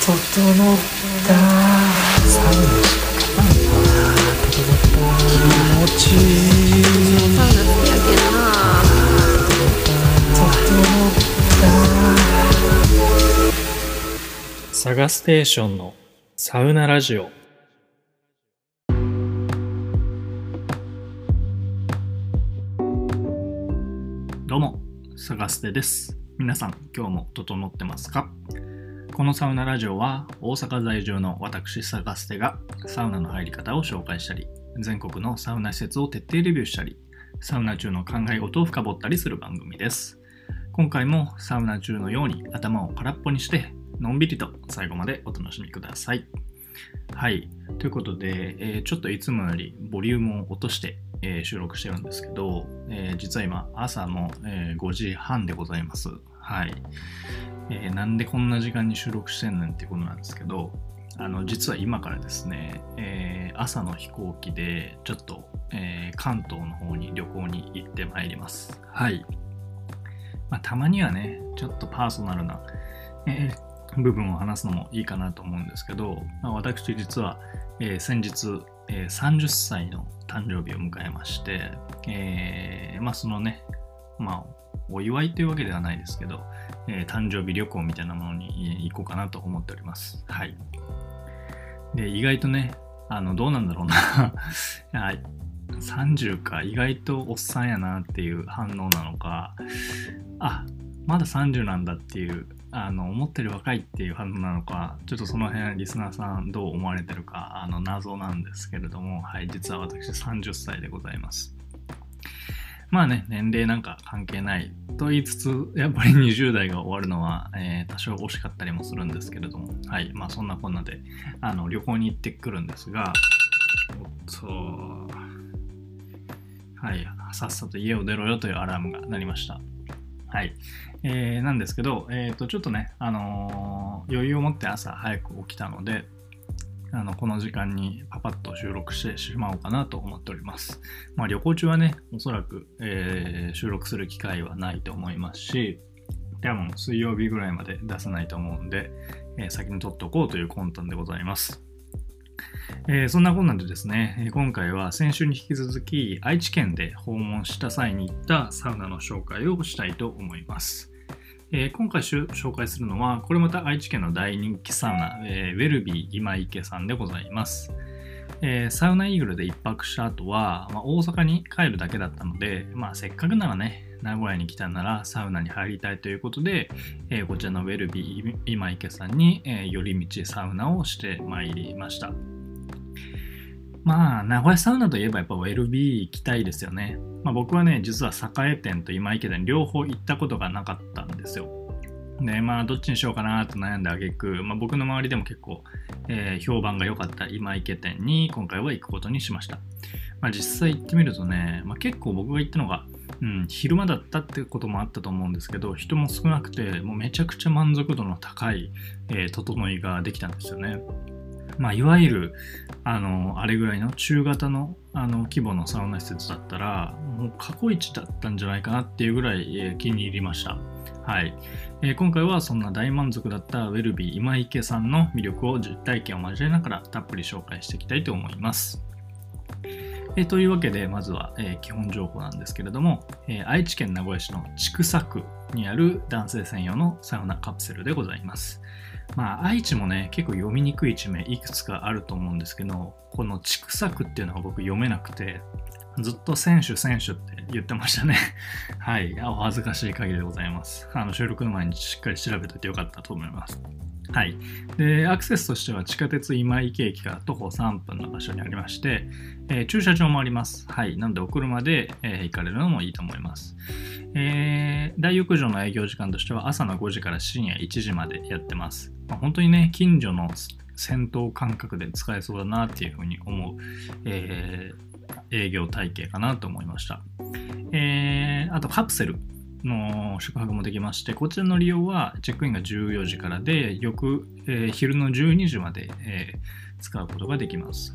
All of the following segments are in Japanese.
整った。サウナ整った気持ち。いいサウナ好きやけんな整ったサガステーションのサウナラジオ。どうも、サガステです。皆さん、今日も整ってますか？このサウナラジオは大阪在住の私サガステがサウナの入り方を紹介したり、全国のサウナ施設を徹底レビューしたり、サウナ中の考え事を深掘ったりする番組です。今回もサウナ中のように頭を空っぽにして、のんびりと最後までお楽しみください。はい。ということで、えーちょっといつもよりボリュームを落として、えー収録してるんですけど、えー実は今朝の、え5時半でございます。はい。えーなんでこんな時間に収録してんねんっていうことなんですけど、あの、実は今からですね、えー朝の飛行機でちょっと、えー関東の方に旅行に行ってまいります。はい。まあ、たまにはね、ちょっとパーソナルな、えー部分を話すのもいいかなと思うんですけど、まあ、私実は、えー先日、えー30歳の誕生日を迎えまして、えーまあそのね、まあお祝いというわけではないですけど、えー誕生日旅行みたいなものに行こうかなと思っております。はい。で、意外とね、あの、どうなんだろうな。い30か、意外とおっさんやなっていう反応なのか、あ、まだ30なんだっていう、あの、思ってる若いっていう反応なのか、ちょっとその辺、リスナーさんどう思われてるか、あの、謎なんですけれども、はい、実は私30歳でございます。まあね、年齢なんか関係ないと言いつつ、やっぱり20代が終わるのは、えー多少惜しかったりもするんですけれども、はい、まあそんなこんなで、あの、旅行に行ってくるんですが、おっと、はい、さっさと家を出ろよというアラームが鳴りました。はい。えーなんですけど、えっ、と、ちょっとね、あのー余裕を持って朝早く起きたので、あの、この時間にパパッと収録してしまおうかなと思っております。まあ、旅行中はね、おそらく、えー収録する機会はないと思いますし、多分水曜日ぐらいまで出さないと思うんで、えー先に撮っておこうという魂胆でございます。えーそんなこんなんでですね、今回は先週に引き続き愛知県で訪問した際に行ったサウナの紹介をしたいと思います。えー今回紹介するのは、これまた愛知県の大人気サウナ、えーウェルビー今池さんでございます。えーサウナイーグルで一泊した後は、まあ、大阪に帰るだけだったので、まあ、せっかくならね、名古屋に来たならサウナに入りたいということで、えこちらのウェルビー今池さんに、えー寄り道サウナをしてまいりました。まあ、名古屋サウナといえばやっぱウェルビー行きたいですよね。まあ、僕はね、実は栄店と今池店両方行ったことがなかったんですよ。で、まあ、どっちにしようかなと悩んだ挙句、まあ、僕の周りでも結構、えー評判が良かった今池店に今回は行くことにしました。まあ、実際行ってみるとね、まあ、結構僕が行ったのが、うん、昼間だったってこともあったと思うんですけど、人も少なくて、もうめちゃくちゃ満足度の高い、えー整いができたんですよね。まあ、いわゆる、あの、あれぐらいの中型のあの規模のサウナ施設だったら、もう過去一だったんじゃないかなっていうぐらい、えー気に入りました。はい、えー今回はそんな大満足だったウェルビー今池さんの魅力を実体験を交えながらたっぷり紹介していきたいと思います。えーというわけで、まずは、えー基本情報なんですけれども、えー愛知県名古屋市の千種区にある男性専用のサウナカプセルでございます。まあ、愛知もね、結構読みにくい地名いくつかあると思うんですけど、この千種区っていうのが僕読めなくて、ずっと選手選手って言ってましたね。はい。お恥ずかしい限りでございます。あの、収録の前にしっかり調べておいてよかったと思います。はい。で、アクセスとしては地下鉄今池駅から徒歩3分の場所にありまして、えー駐車場もあります。はい。なので、お車で、えー行かれるのもいいと思います。えー大浴場の営業時間としては朝の5時から深夜1時までやってます。まあ、本当にね、近所の戦闘感覚で使えそうだなっていうふうに思う、えー営業体系かなと思いました。えーあとカプセルの宿泊もできまして、こちらの利用はチェックインが14時からで、翌、えー昼の12時まで、えー使うことができます。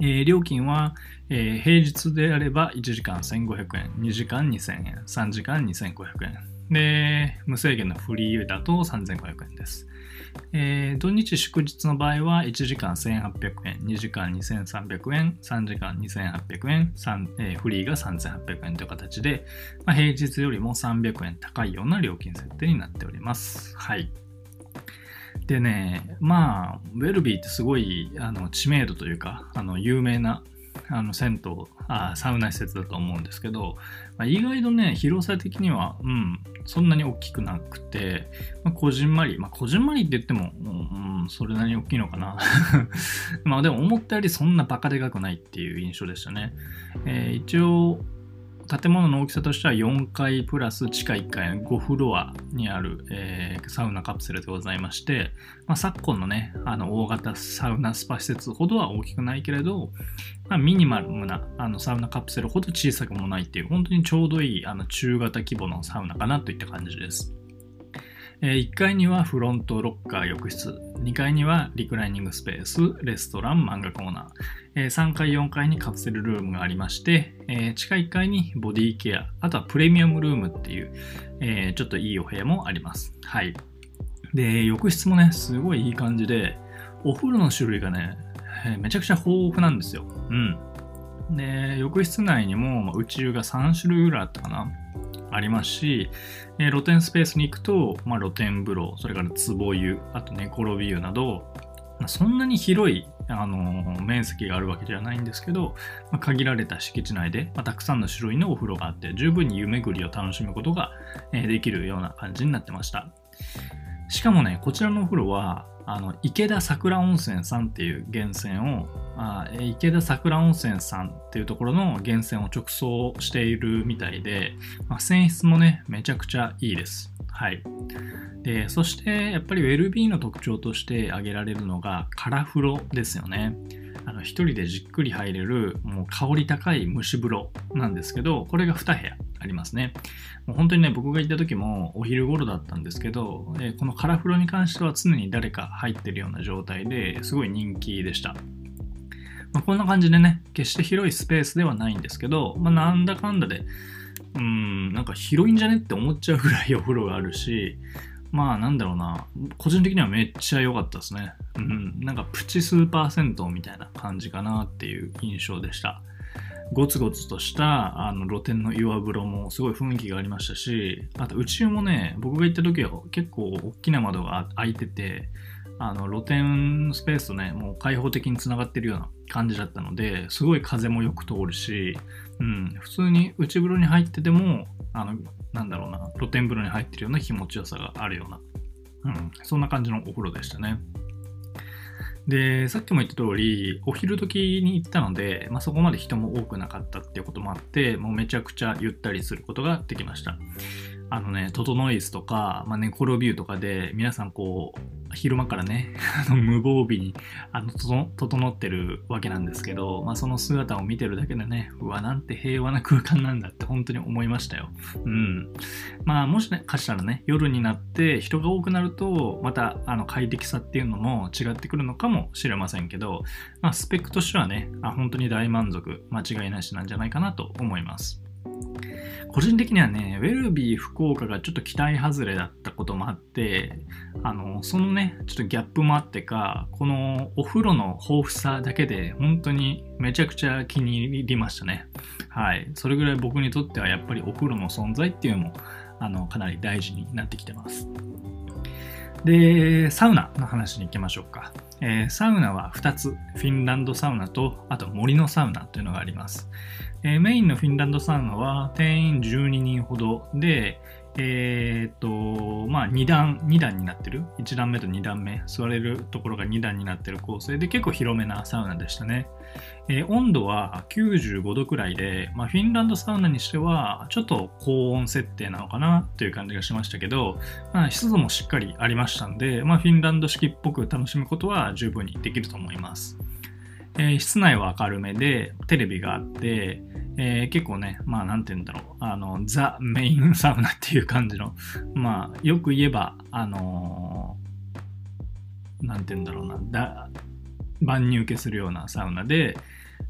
えー料金は、えー平日であれば1時間1500円、2時間2000円、3時間2500円。で、無制限のフリーだと3500円です。えー土日祝日の場合は1時間1800円、2時間2300円、3時間2800円、えーフリーが3800円という形で、まあ、平日よりも300円高いような料金設定になっております。はい。でね、まあ、ウェルビーってすごいあの知名度というか、あの有名なあの銭湯あ、サウナ施設だと思うんですけど、まあ、意外とね、広さ的には、うん、そんなに大きくなくて、まあ、こじんまり、まあ、こじんまりって言っても、うん、うんそれなりに大きいのかな。まあでも思ったよりそんなバカでかくないっていう印象でしたね。えー一応、建物の大きさとしては4階プラス地下1階の5フロアにある、えーサウナカプセルでございまして、まあ、昨今のね、あの大型サウナスパ施設ほどは大きくないけれど、まあ、ミニマルなあのサウナカプセルほど小さくもないっていう、本当にちょうどいいあの中型規模のサウナかなといった感じです。え1階にはフロントロッカー浴室、2階にはリクライニングスペース、レストラン、漫画コーナー、え3階、4階にカプセルルームがありまして、え地下1階にボディケア、あとはプレミアムルームっていう、えちょっといいお部屋もあります。はい。で、浴室もね、すごいいい感じで、お風呂の種類がね、めちゃくちゃ豊富なんですよ。うん。で、浴室内にも、ま宇宙が3種類ぐらいあったかな。ありますし、えー露天スペースに行くと、まあ、露天風呂、それから壺湯、あと寝転び湯など、まあ、そんなに広い、あのー面積があるわけじゃないんですけど、まあ、限られた敷地内で、まあ、たくさんの種類のお風呂があって、十分に湯巡りを楽しむことが、えーできるような感じになってました。しかもね、こちらのお風呂は、あの池田桜温泉さんっていう源泉をあ池田桜温泉さんっていうところの源泉を直送しているみたいで、まあ、泉質もねめちゃくちゃいいです。はい。でそしてやっぱりウェルビーの特徴として挙げられるのがカラフロですよね。あの一人でじっくり入れるもう香り高い蒸し風呂なんですけどこれが2部屋。ありますねもう本当にね僕が行った時もお昼頃だったんですけど、えこのカラフロに関しては常に誰か入ってるような状態ですごい人気でしたまあ、こんな感じでね、決して広いスペースではないんですけど、まあ、なんだかんだで、うん、なんか広いんじゃねって思っちゃうぐらい お風呂があるし、まあなんだろうな、個人的にはめっちゃ良かったですね。うん、なんかプチスーパー銭湯みたいな感じかなっていう印象でした。ゴツゴツとしたあの露天の岩風呂もすごい雰囲気がありましたし、あと宇宙もね、僕が行った時は結構大きな窓が開いてて、あの露天スペースとね、もう開放的につながってるような感じだったので、すごい風もよく通るし、うん、普通に内風呂に入ってても、あの、なんだろうな、露天風呂に入ってるような気持ちよさがあるような、うん、そんな感じのお風呂でしたね。で、さっきも言った通り、お昼時に行ったので、まあ、そこまで人も多くなかったっていうこともあって、もうめちゃくちゃゆったりすることができました。あのね、トトノイズとか、まあ、寝転び湯とかで、皆さんこう、昼間からね、あの無防備にあの整ってるわけなんですけど、まあ、その姿を見てるだけでね、うわ、なんて平和な空間なんだって本当に思いましたよ。うん。まあ、もしね、かしたらね、夜になって人が多くなると、またあの快適さっていうのも違ってくるのかもしれませんけど、まあ、スペックとしてはね、あ本当に大満足、間違いなしなんじゃないかなと思います。個人的にはね、ウェルビー福岡がちょっと期待外れだったこともあって、あの、そのね、ちょっとギャップもあってか、このお風呂の豊富さだけで本当にめちゃくちゃ気に入りましたね。はい。それぐらい僕にとってはやっぱりお風呂の存在っていうのも、あの、かなり大事になってきてます。で、サウナの話に行きましょうか。えーサウナは2つ、フィンランドサウナと、あと森のサウナというのがあります。えーメインのフィンランドサウナは定員12人ほどで、えーっと、まあ2段、2段になってる？1段目と2段目。座れるところが2段になってる構成で結構広めなサウナでしたね。えー温度は95度くらいで、まあ、フィンランドサウナにしてはちょっと高温設定なのかなという感じがしましたけど、まあ、湿度もしっかりありましたんで、まあ、フィンランド式っぽく楽しむことは十分にできると思います。えー室内は明るめで、テレビがあって、えー結構ね、まあなんて言うんだろう、あの、ザ・メイン サウナっていう感じの、まあよく言えば、あのーなんて言うんだろうな、だ万人受けするようなサウナで、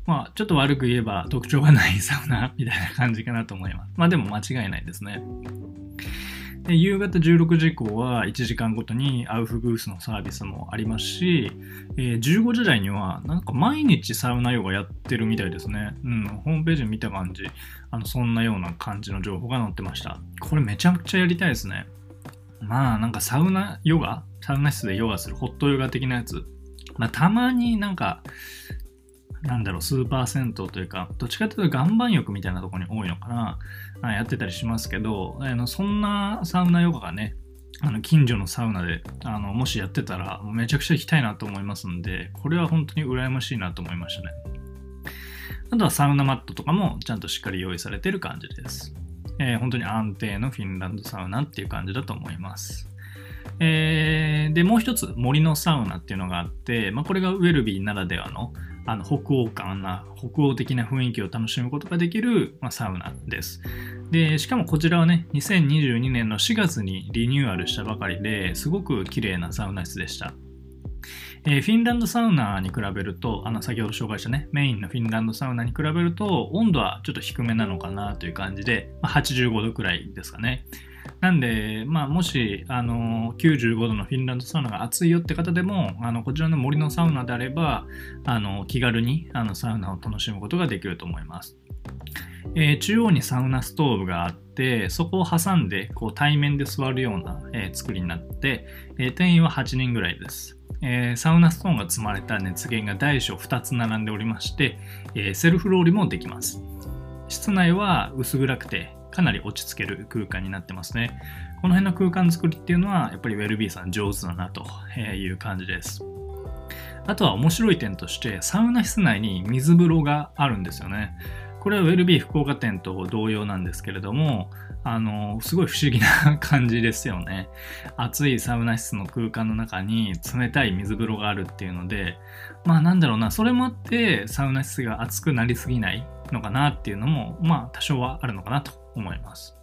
まあちょっと悪く言えば特徴がないサウナみたいな感じかなと思います。まあでも間違いないですね。で夕方16時以降は1時間ごとにアウフグースのサービスもありますし、えー15時台にはなんか毎日サウナヨガやってるみたいですね。うん、ホームページ見た感じ、あのそんなような感じの情報が載ってました。これめちゃくちゃやりたいですね。まあなんかサウナヨガサウナ室でヨガするホットヨガ的なやつ。まあたまになんか、なんだろう、スーパー銭湯というか、どっちかというと岩盤浴みたいなところに多いのかな、やってたりしますけど、あのそんなサウナヨガがね、あの近所のサウナであのもしやってたらめちゃくちゃ行きたいなと思いますんで、これは本当に羨ましいなと思いましたね。あとはサウナマットとかもちゃんとしっかり用意されてる感じです。えー本当に安定のフィンランドサウナっていう感じだと思います。えーで、もう一つ森のサウナっていうのがあって、まあ、これがウェルビーならではのあの北欧感な、北欧的な雰囲気を楽しむことができる、まあ、サウナです。で、しかもこちらはね、2022年の4月にリニューアルしたばかりですごく綺麗なサウナ室でした。えーフィンランドサウナに比べると、あの先ほど紹介したね、メインのフィンランドサウナに比べると、温度はちょっと低めなのかなという感じで、まあ、85度くらいですかね。なんで、まあ、もし、あの95度のフィンランドサウナが暑いよって方でも、あのこちらの森のサウナであれば、あの気軽にあのサウナを楽しむことができると思います。えー中央にサウナストーブがあって、そこを挟んでこう対面で座るような、えー作りになって、えー定員は8人ぐらいです。えサウナストーンが積まれた熱源が大小2つ並んでおりまして、えセルフローリもできます。室内は薄暗くてかなり落ち着ける空間になってますね。この辺の空間作りっていうのはやっぱりウェルビーさん上手だなという感じです。あとは面白い点としてサウナ室内に水風呂があるんですよね。これはウェルビー福岡店と同様なんですけれども、あの、すごい不思議な感じですよね。暑いサウナ室の空間の中に冷たい水風呂があるっていうので、まあなんだろうな、それもあってサウナ室が暑くなりすぎないのかなっていうのも、まあ多少はあるのかなと思います。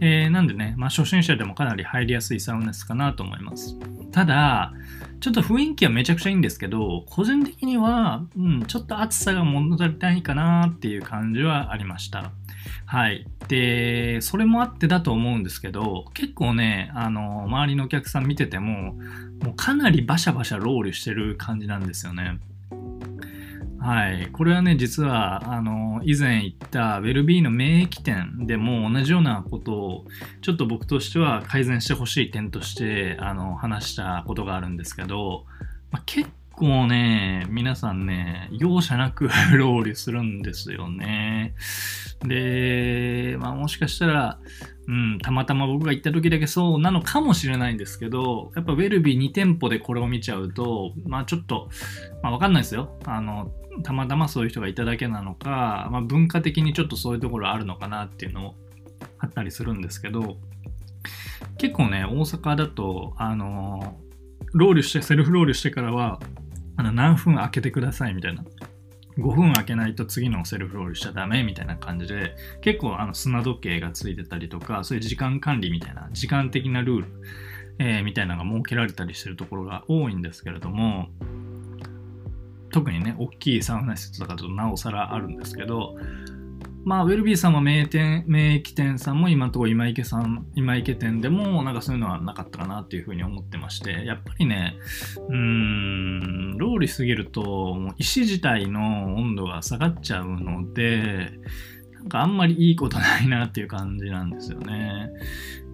えーなんでね、まあ初心者でもかなり入りやすいサウナ室かなと思います。ただ、ちょっと雰囲気はめちゃくちゃいいんですけど、個人的には、うん、ちょっと暑さが物足りないかなっていう感じはありました。はい。で、それもあってだと思うんですけど、結構ね、あの、周りのお客さん見てても、もうかなりバシャバシャロールしてる感じなんですよね。はい。これはね、実は、あの、以前言ったウェルビーの免疫店でも同じようなことを、ちょっと僕としては改善してほしい点として、あの、話したことがあるんですけど、まあ、結構ね、皆さんね、容赦なく ロールするんですよね。で、まあもしかしたら、うん、たまたま僕が行った時だけそうなのかもしれないんですけど、やっぱウェルビー2店舗でこれを見ちゃうと、まあちょっと、まあわかんないですよ。あの、たまたまそういう人がいただけなのか、まあ文化的にちょっとそういうところあるのかなっていうのをあったりするんですけど、結構ね、大阪だと、あの、ロールして、セルフロールしてからは、あの何分空けてくださいみたいな。5分空けないと次のセルフロールしちゃダメみたいな感じで、結構あの砂時計がついてたりとか、そういう時間管理みたいな、時間的なルール、えーみたいなのが設けられたりしてるところが多いんですけれども、特にね、大きいサウナ施設とかだとなおさらあるんですけど、まあ、ウェルビーさんも名店、名駅店さんも今のところ今池さん、今池店でもなんかそういうのはなかったかなっていうふうに思ってまして、やっぱりね、うーん、ローリすぎると、石自体の温度が下がっちゃうので、なんかあんまりいいことないなっていう感じなんですよね。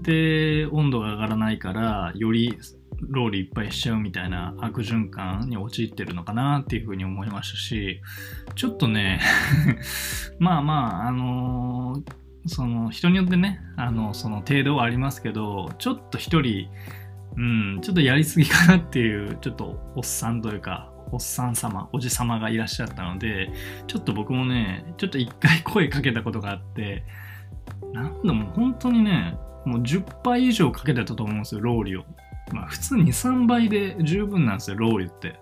で、温度が上がらないから、よりローリいっぱいしちゃうみたいな悪循環に陥ってるのかなっていうふうに思いましたし、ちょっとね、まあまあ、あのその人によってね、あの、その程度はありますけど、ちょっと一人、うん、ちょっとやりすぎかなっていう、ちょっとおっさんというか、おっさん様、おじ様がいらっしゃったので、ちょっと僕もね、ちょっと一回声かけたことがあって、なんだも本当にね、もう10倍以上かけてたと思うんですよ、ローリを。まあ普通2、3倍で十分なんですよ、ローリって。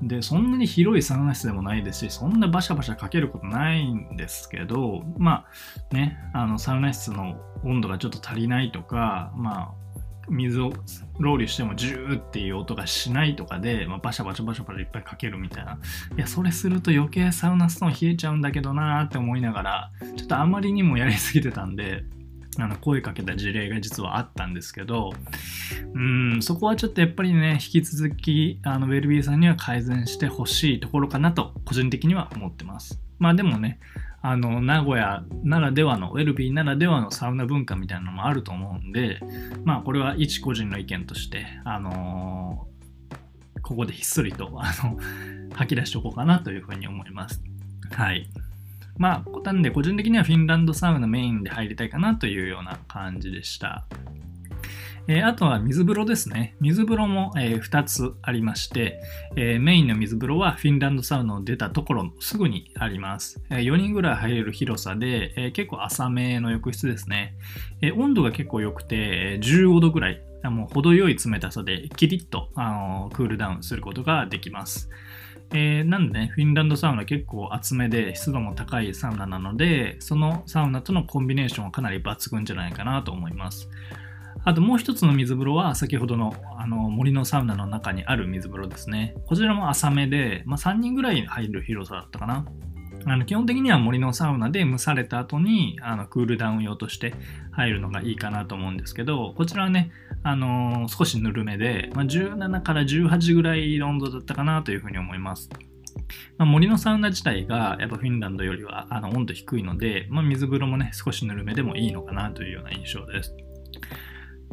で、そんなに広いサウナ室でもないですし、そんなバシャバシャかけることないんですけど、まあね、あのサウナ室の温度がちょっと足りないとか、まあ水をローリュしてもジューっていう音がしないとかで、まあ、バシャバシャバシャバシャいっぱいかけるみたいな。いや、それすると余計サウナストーン冷えちゃうんだけどなーって思いながら、ちょっとあまりにもやりすぎてたんで、あの声かけた事例が実はあったんですけど、うん、そこはちょっとやっぱりね、引き続きあのウェルビーさんには改善してほしいところかなと、個人的には思ってます。まあでもね、あの名古屋ならではのウェルビーならではのサウナ文化みたいなのもあると思うんでまあこれは一個人の意見としてあのー、ここでひっそりとあの吐き出しておこうかなというふうに思いますはいまあなんで個人的にはフィンランドサウナメインで入りたいかなというような感じでしたえー、あとは水風呂ですね。水風呂も、えー、2つありまして、えー、メインの水風呂はフィンランドサウナを出たところすぐにあります。え4人ぐらい入れる広さで、え結構浅めの浴室ですね。え温度が結構良くて、15度ぐらい、もう程よい冷たさでキリッと、あのクールダウンすることができます。えー、なんでね、フィンランドサウナ結構厚めで湿度も高いサウナなので、そのサウナとのコンビネーションはかなり抜群じゃないかなと思います。あともう一つの水風呂は先ほどのあの森のサウナの中にある水風呂ですね。こちらも浅めで、まあ、3人ぐらい入る広さだったかな。あの基本的には森のサウナで蒸された後にあのクールダウン用として入るのがいいかなと思うんですけど、こちらはね、あの、少しぬるめで、まあ、17から18ぐらいの温度だったかなというふうに思います。まあ、森のサウナ自体がやっぱフィンランドよりはあの温度低いので、まあ、水風呂もね少しぬるめでもいいのかなというような印象です。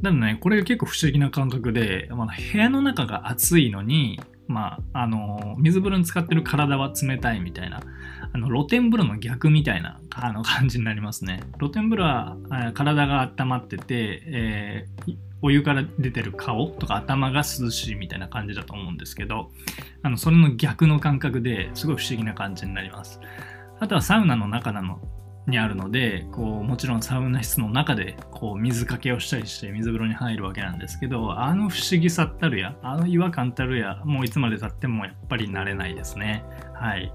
なのでね、これが結構不思議な感覚で、まあ、部屋の中が暑いのに、まあ、あの、水風呂に使ってる体は冷たいみたいな、あの露天風呂の逆みたいなあの感じになりますね。露天風呂は体が温まってて、えー、お湯から出てる顔とか頭が涼しいみたいな感じだと思うんですけど、あのそれの逆の感覚ですごい不思議な感じになります。あとはサウナの中なのにあるのでこうもちろんサウナ室の中でこう水かけをしたりして水風呂に入るわけなんですけどあの不思議さったるやあの違和感たるやもういつまでたってもやっぱり慣れないですねはい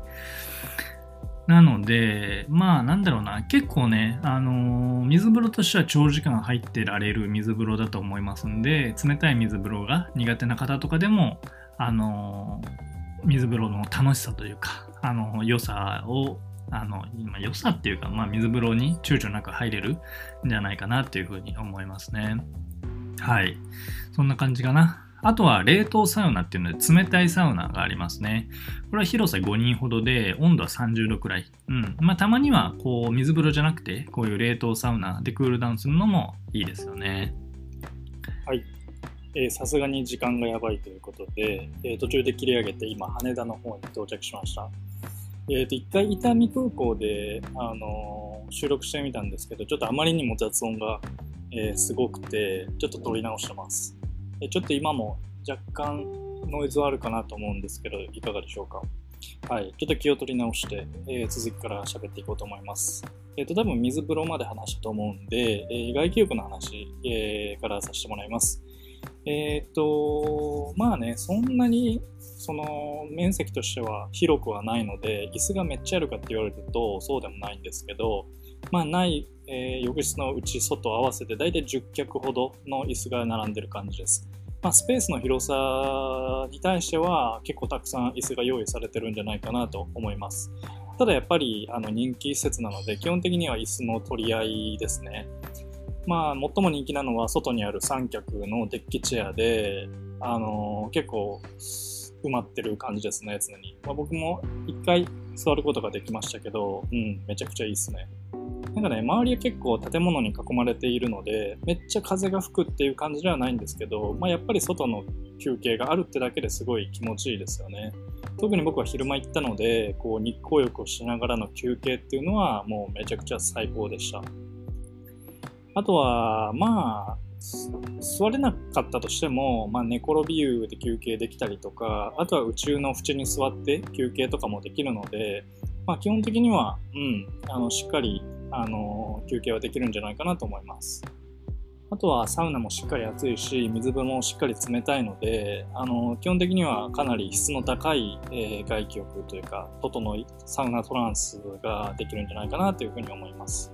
なので、まあなんだろうな、結構ね、あのー、水風呂としては長時間入ってられる水風呂だと思いますんで、冷たい水風呂が苦手な方とかでも、あのー、水風呂の楽しさというか、あのー、良さをあの、今良さっていうか、まあ、水風呂に躊躇なく入れるんじゃないかなっていうふうに思いますね。はい。そんな感じかな。あとは冷凍サウナっていうので冷たいサウナがありますね。これは広さ5人ほどで温度は30度くらい。うん。まあたまにはこう水風呂じゃなくてこういう冷凍サウナでクールダウンするのもいいですよね。はい。さすがに時間がやばいということで、えー、途中で切り上げて今羽田の方に到着しました。えっ、ー、と、一回伊丹空港で、あのー、収録してみたんですけど、ちょっとあまりにも雑音が、えー、すごくて、ちょっと撮り直してます。ちょっと今も若干ノイズはあるかなと思うんですけど、いかがでしょうか？はい。ちょっと気を取り直して、え続きから喋っていこうと思います。えっ、と、多分水風呂まで話したと思うんで、え外気浴の話、えからさせてもらいます。えっ、と、まあね、そんなにその面積としては広くはないので椅子がめっちゃあるかって言われるとそうでもないんですけどまあない、えー、浴室の内外合わせて大体10脚ほどの椅子が並んでる感じです。まあ、スペースの広さに対しては結構たくさん椅子が用意されてるんじゃないかなと思います。ただやっぱりあの人気施設なので基本的には椅子の取り合いですね。まあ最も人気なのは外にある三脚のデッキチェアで、あのー、結構埋まってる感じですね、常に。まあ、僕も一回座ることができましたけど、うん、めちゃくちゃいいっすね。なんかね、周りは結構建物に囲まれているので、めっちゃ風が吹くっていう感じではないんですけど、まあ、やっぱり外の休憩があるってだけですごい気持ちいいですよね。特に僕は昼間行ったので、こう日光浴をしながらの休憩っていうのはもうめちゃくちゃ最高でした。あとは、まあ、座れなかったとしても、まあ、寝転び湯で休憩できたりとかあとは宇宙の縁に座って休憩とかもできるので、まあ、基本的には、うん、あのしっかりあの休憩はできるんじゃないかなと思います。あとはサウナもしっかり暑いし水風もしっかり冷たいのであの基本的にはかなり質の高い、えー、外気浴というか整いサウナトランスができるんじゃないかなというふうに思います。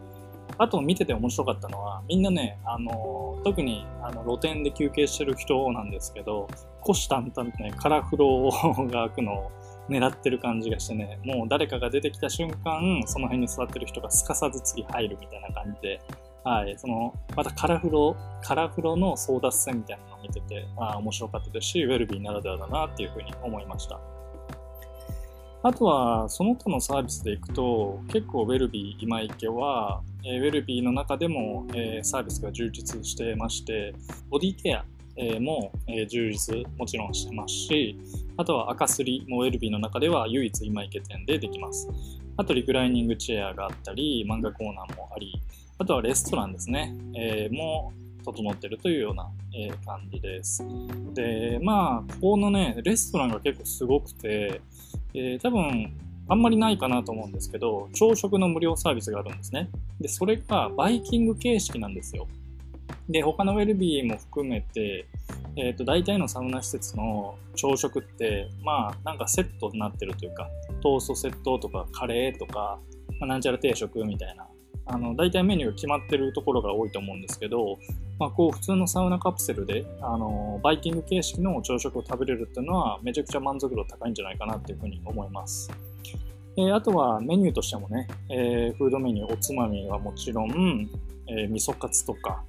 あと見てて面白かったのは、みんなね、あの、特にあの露店で休憩してる人なんですけど、虎視眈々とね、カラフロが開くのを狙ってる感じがしてね、もう誰かが出てきた瞬間、その辺に座ってる人がすかさず次入るみたいな感じで、はい、その、またカラフロ、カラフロの争奪戦みたいなのを見てて、あ面白かったですし、ウェルビーならではだなっていうふうに思いました。あとは、その他のサービスでいくと、結構ウェルビー今池は、えーウェルビーの中でも、えーサービスが充実してまして、ボディケア、えーも、えー充実もちろんしてますし、あとは赤すりもウェルビーの中では唯一今池店でできます。あとリクライニングチェアがあったり、漫画コーナーもあり、あとはレストランですね、えーも整ってるというような、えー感じです。で、まあ、ここのね、レストランが結構すごくて、えー多分、あんまりないかなと思うんですけど、朝食の無料サービスがあるんですね。で、それがバイキング形式なんですよ。で、他のウェルビーも含めて、えっ、と、大体のサウナ施設の朝食って、まあ、なんかセットになってるというか、トーストセットとか、カレーとか、まあ、なんちゃら定食みたいな、あの、大体メニュー決まってるところが多いと思うんですけど、まあ、こう、普通のサウナカプセルで、あの、バイキング形式の朝食を食べれるっていうのは、めちゃくちゃ満足度高いんじゃないかなっていうふうに思います。えーあとはメニューとしてもね、えーフードメニュー、おつまみはもちろん、えー味噌カツとか、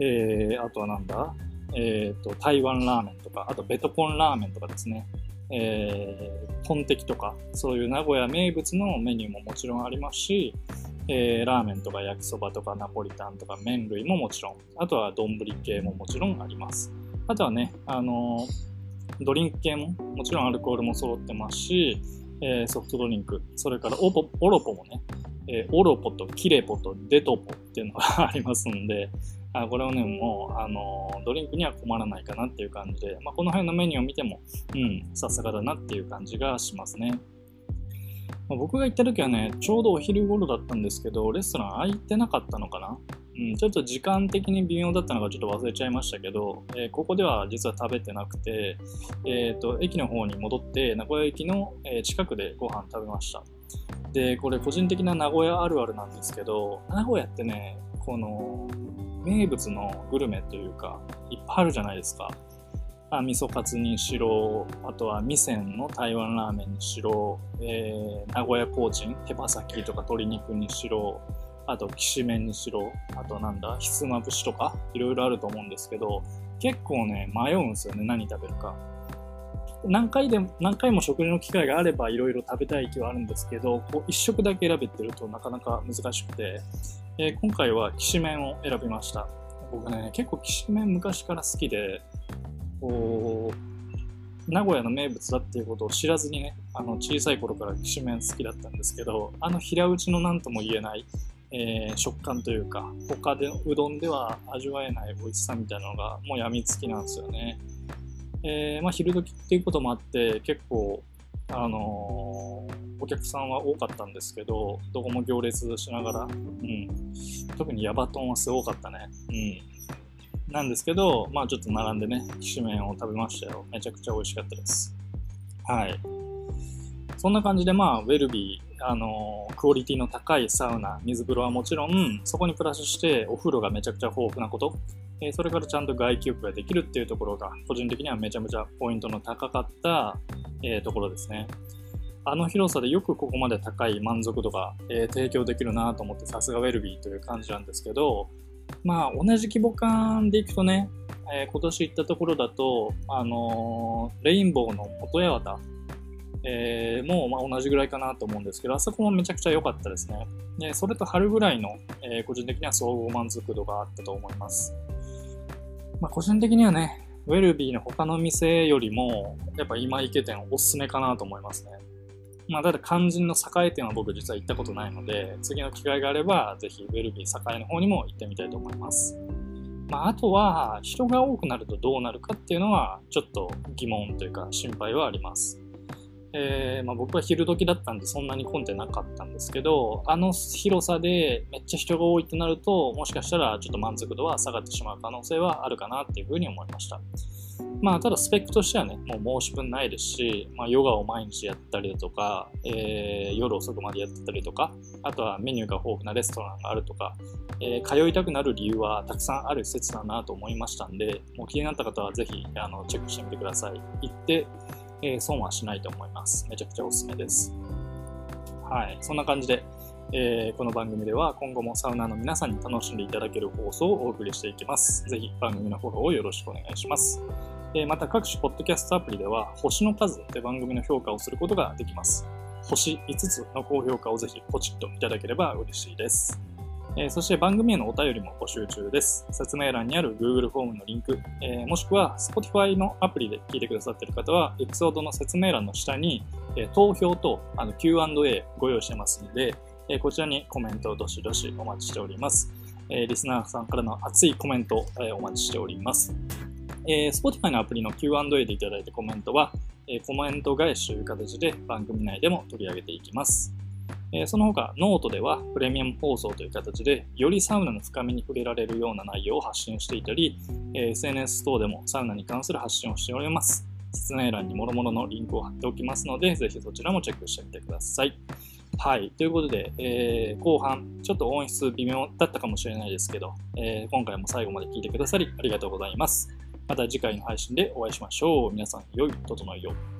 えーあとはなんだ、えーと、台湾ラーメンとか、あとベトコンラーメンとかですね、えー、トンテキとか、そういう名古屋名物のメニューももちろんありますし、えーラーメンとか焼きそばとかナポリタンとか麺類ももちろん、あとは丼系ももちろんあります。あとはね、あのドリンク系ももちろんアルコールも揃ってますし、えーソフトドリンク、それからオポオロポもね、えーオロポとキレポとデトポっていうのが ありますんで、あこれをね、もう、あのードリンクには困らないかなっていう感じで、まあ、この辺のメニューを見ても、うん、さすがだなっていう感じがしますね。まあ僕が行った時はね、ちょうどお昼頃だったんですけど、レストラン空いてなかったのかな？うん、ちょっと時間的に微妙だったのかちょっと忘れちゃいましたけど、えーここでは実は食べてなくて、えー、と駅の方に戻って名古屋駅のえー近くでご飯食べました。でこれ個人的な名古屋あるあるなんですけど名古屋ってねこの名物のグルメというかいっぱいあるじゃないですか。あ味噌カツにしろあとは味仙の台湾ラーメンにしろ、えー名古屋コーチン手羽先とか鶏肉にしろあときしめんにしろあとなんだひつまぶしとかいろいろあると思うんですけど結構ね迷うんですよね何食べるか。何回でも何回も食事の機会があればいろいろ食べたい気はあるんですけどこう一食だけ選べてるとなかなか難しくて、えー今回はきしめんを選びました僕ね結構きしめん昔から好きでこう名古屋の名物だっていうことを知らずにねあの小さい頃からきしめん好きだったんですけどあの平打ちの何とも言えないえー食感というか他でうどんでは味わえない美味しさみたいなのがもうやみつきなんですよね。えーまあ、昼時っていうこともあって結構、あのーお客さんは多かったんですけどどこも行列しながら、うん、特にヤバトンはすごかったね。うん、なんですけど、まあ、ちょっと並んでねきしめんを食べましたよ。めちゃくちゃ美味しかったです。はい。そんな感じで、まあ、ウェルビー、あのクオリティの高いサウナ、水風呂はもちろん、そこにプラスしてお風呂がめちゃくちゃ豊富なこと、えそれからちゃんと外気浴ができるっていうところが、個人的にはめちゃめちゃポイントの高かった、えところですね。あの広さでよくここまで高い満足度が、え提供できるなと思って、さすがウェルビーという感じなんですけど、まあ、同じ規模感でいくとね、えー今年行ったところだと、あのーレインボーの元八幡、えーもうま同じぐらいかなと思うんですけど、あそこもめちゃくちゃ良かったですね。でそれと春ぐらいの、えー個人的には総合満足度があったと思います。まあ、個人的にはね、ウェルビーの他の店よりも、やっぱ今池店おすすめかなと思いますね。まあ、ただ肝心の栄店は僕実は行ったことないので、次の機会があれば、ぜひウェルビー栄の方にも行ってみたいと思います。まあ、あとは、人が多くなるとどうなるかっていうのは、ちょっと疑問というか心配はあります。えーまあ、僕は昼時だったんでそんなに混んでなかったんですけど、あの広さでめっちゃ人が多いってなると、もしかしたらちょっと満足度は下がってしまう可能性はあるかなっていうふうに思いました。まあ、ただスペックとしてはね、もう申し分ないですし、まあ、ヨガを毎日やったりだとか、えー夜遅くまでやってたりとか、あとはメニューが豊富なレストランがあるとか、えー通いたくなる理由はたくさんある施設だなと思いましたんで、もう気になった方はぜひあのチェックしてみてください。行って、えー損はしないと思います。めちゃくちゃおすすめです。はい、そんな感じで、えーこの番組では今後もサウナーの皆さんに楽しんでいただける放送をお送りしていきます。ぜひ番組のフォローをよろしくお願いします。えーまた各種ポッドキャストアプリでは星の数で番組の評価をすることができます。星5つの高評価をぜひポチッといただければ嬉しいです。えーそして番組へのお便りも募集中です。説明欄にある Google フォームのリンク、えーもしくは Spotify のアプリで聞いてくださっている方は、エピソードの説明欄の下に、えー投票とあの Q&A ご用意してますので、えこちらにコメントをどしどしお待ちしております。えリスナーさんからの熱いコメントを、えお待ちしております。え Spotify のアプリの Q&A でいただいたコメントは、えコメント返しという形で番組内でも取り上げていきます。えその他、ノートではプレミアム放送という形で、よりサウナの深みに触れられるような内容を発信していたり、え SNS 等でもサウナに関する発信をしております。説明欄に諸々のリンクを貼っておきますので、ぜひそちらもチェックしてみてください。はい。ということで、えー後半、ちょっと音質微妙だったかもしれないですけど、えー今回も最後まで聞いてくださりありがとうございます。また次回の配信でお会いしましょう。皆さん、良い整いを。